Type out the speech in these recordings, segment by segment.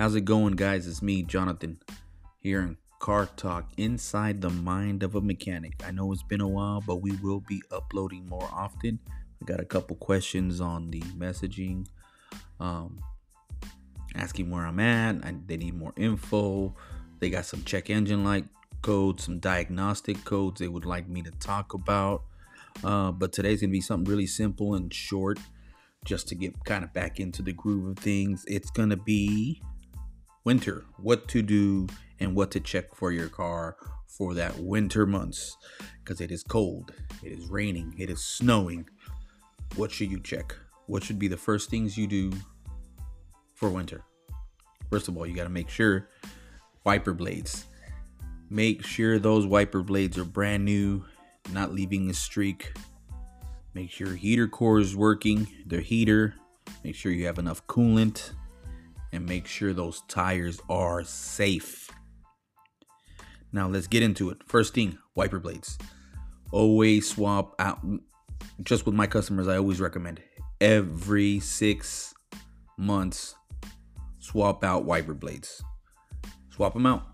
How's it going, guys? It's me, Jonathan, here in Car Talk Inside the Mind of a Mechanic. I know it's been a while, but we will be uploading more often. I got a couple questions on the messaging, um, asking where I'm at. I, they need more info. They got some check engine light codes, some diagnostic codes they would like me to talk about. Uh, but today's gonna be something really simple and short, just to get kind of back into the groove of things. It's gonna be winter, what to do and what to check for your car for that winter months because it is cold, it is raining, it is snowing. What should you check? What should be the first things you do for winter? First of all, you got to make sure wiper blades. Make sure those wiper blades are brand new, not leaving a streak. Make sure heater core is working, the heater. Make sure you have enough coolant and make sure those tires are safe. Now let's get into it. First thing, wiper blades. Always swap out. Just with my customers, I always recommend every six months swap out wiper blades. Swap them out.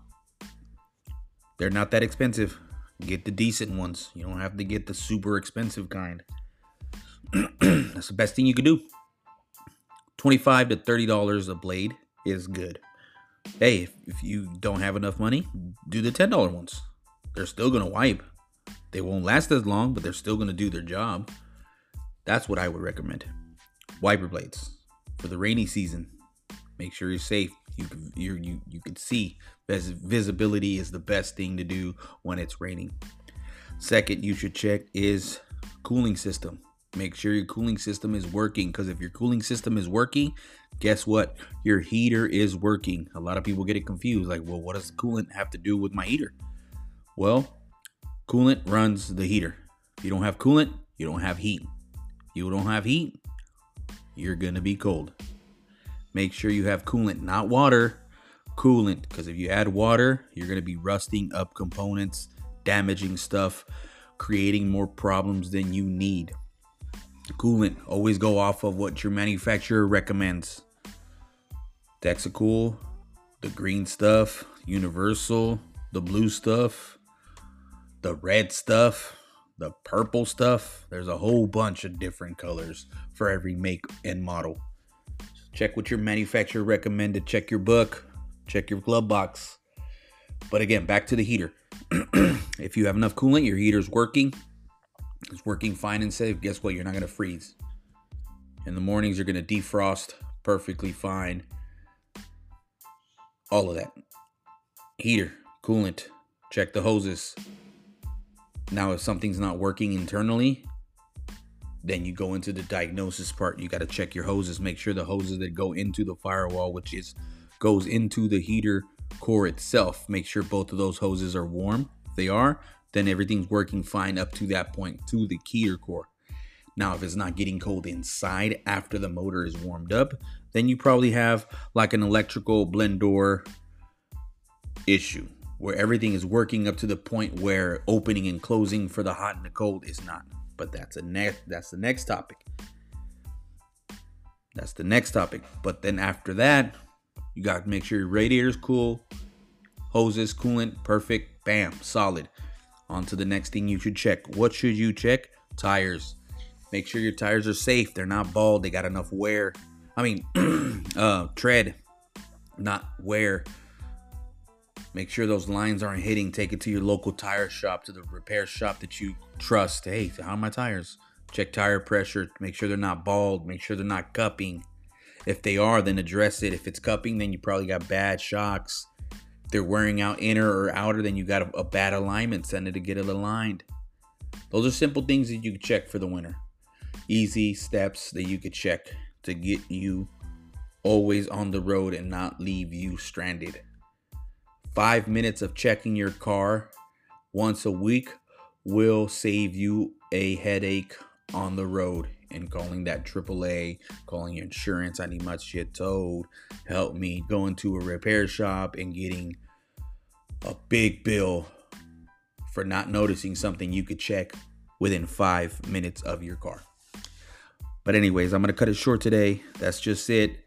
They're not that expensive. Get the decent ones. You don't have to get the super expensive kind. That's the best thing you could do. 25 to 30 dollars a blade is good. Hey if, if you don't have enough money do the 10 dollar ones. They're still gonna wipe. They won't last as long but they're still gonna do their job. That's what i would recommend. Wiper blades for the rainy season. Make sure you're safe. You can you you, you can see visibility is the best thing to do when it's raining. Second you should check is cooling system Make sure your cooling system is working because if your cooling system is working, guess what? Your heater is working. A lot of people get it confused like, well, what does coolant have to do with my heater? Well, coolant runs the heater. If you don't have coolant, you don't have heat. You don't have heat, you're going to be cold. Make sure you have coolant, not water, coolant because if you add water, you're going to be rusting up components, damaging stuff, creating more problems than you need coolant. Always go off of what your manufacturer recommends. Texacool, the green stuff, Universal, the blue stuff, the red stuff, the purple stuff. There's a whole bunch of different colors for every make and model. Check what your manufacturer recommended. Check your book. Check your glove box. But again, back to the heater. if you have enough coolant, your heater's working, it's working fine and safe. Guess what? You're not going to freeze. In the mornings, you're going to defrost perfectly fine. All of that. Heater, coolant, check the hoses. Now, if something's not working internally, then you go into the diagnosis part. You got to check your hoses, make sure the hoses that go into the firewall, which is goes into the heater core itself, make sure both of those hoses are warm. If they are, then everything's working fine up to that point to the heater core. Now, if it's not getting cold inside after the motor is warmed up, then you probably have like an electrical blend door issue where everything is working up to the point where opening and closing for the hot and the cold is not. But that's a next that's the next topic. That's the next topic. But then after that, you got to make sure your radiator's cool, hoses, coolant, perfect, bam, solid. On to the next thing you should check. What should you check? Tires. Make sure your tires are safe. They're not bald. They got enough wear. I mean, uh, tread, not wear. Make sure those lines aren't hitting. Take it to your local tire shop, to the repair shop that you trust. Hey, how are my tires? Check tire pressure. Make sure they're not bald. Make sure they're not cupping. If they are, then address it. If it's cupping, then you probably got bad shocks they're wearing out inner or outer, then you got a, a bad alignment. Send it to get it aligned. Those are simple things that you can check for the winter. Easy steps that you could check to get you always on the road and not leave you stranded. Five minutes of checking your car once a week will save you a headache on the road and calling that AAA, calling your insurance. I need my shit towed. Help me going to a repair shop and getting a big bill for not noticing something you could check within five minutes of your car. But, anyways, I'm going to cut it short today. That's just it.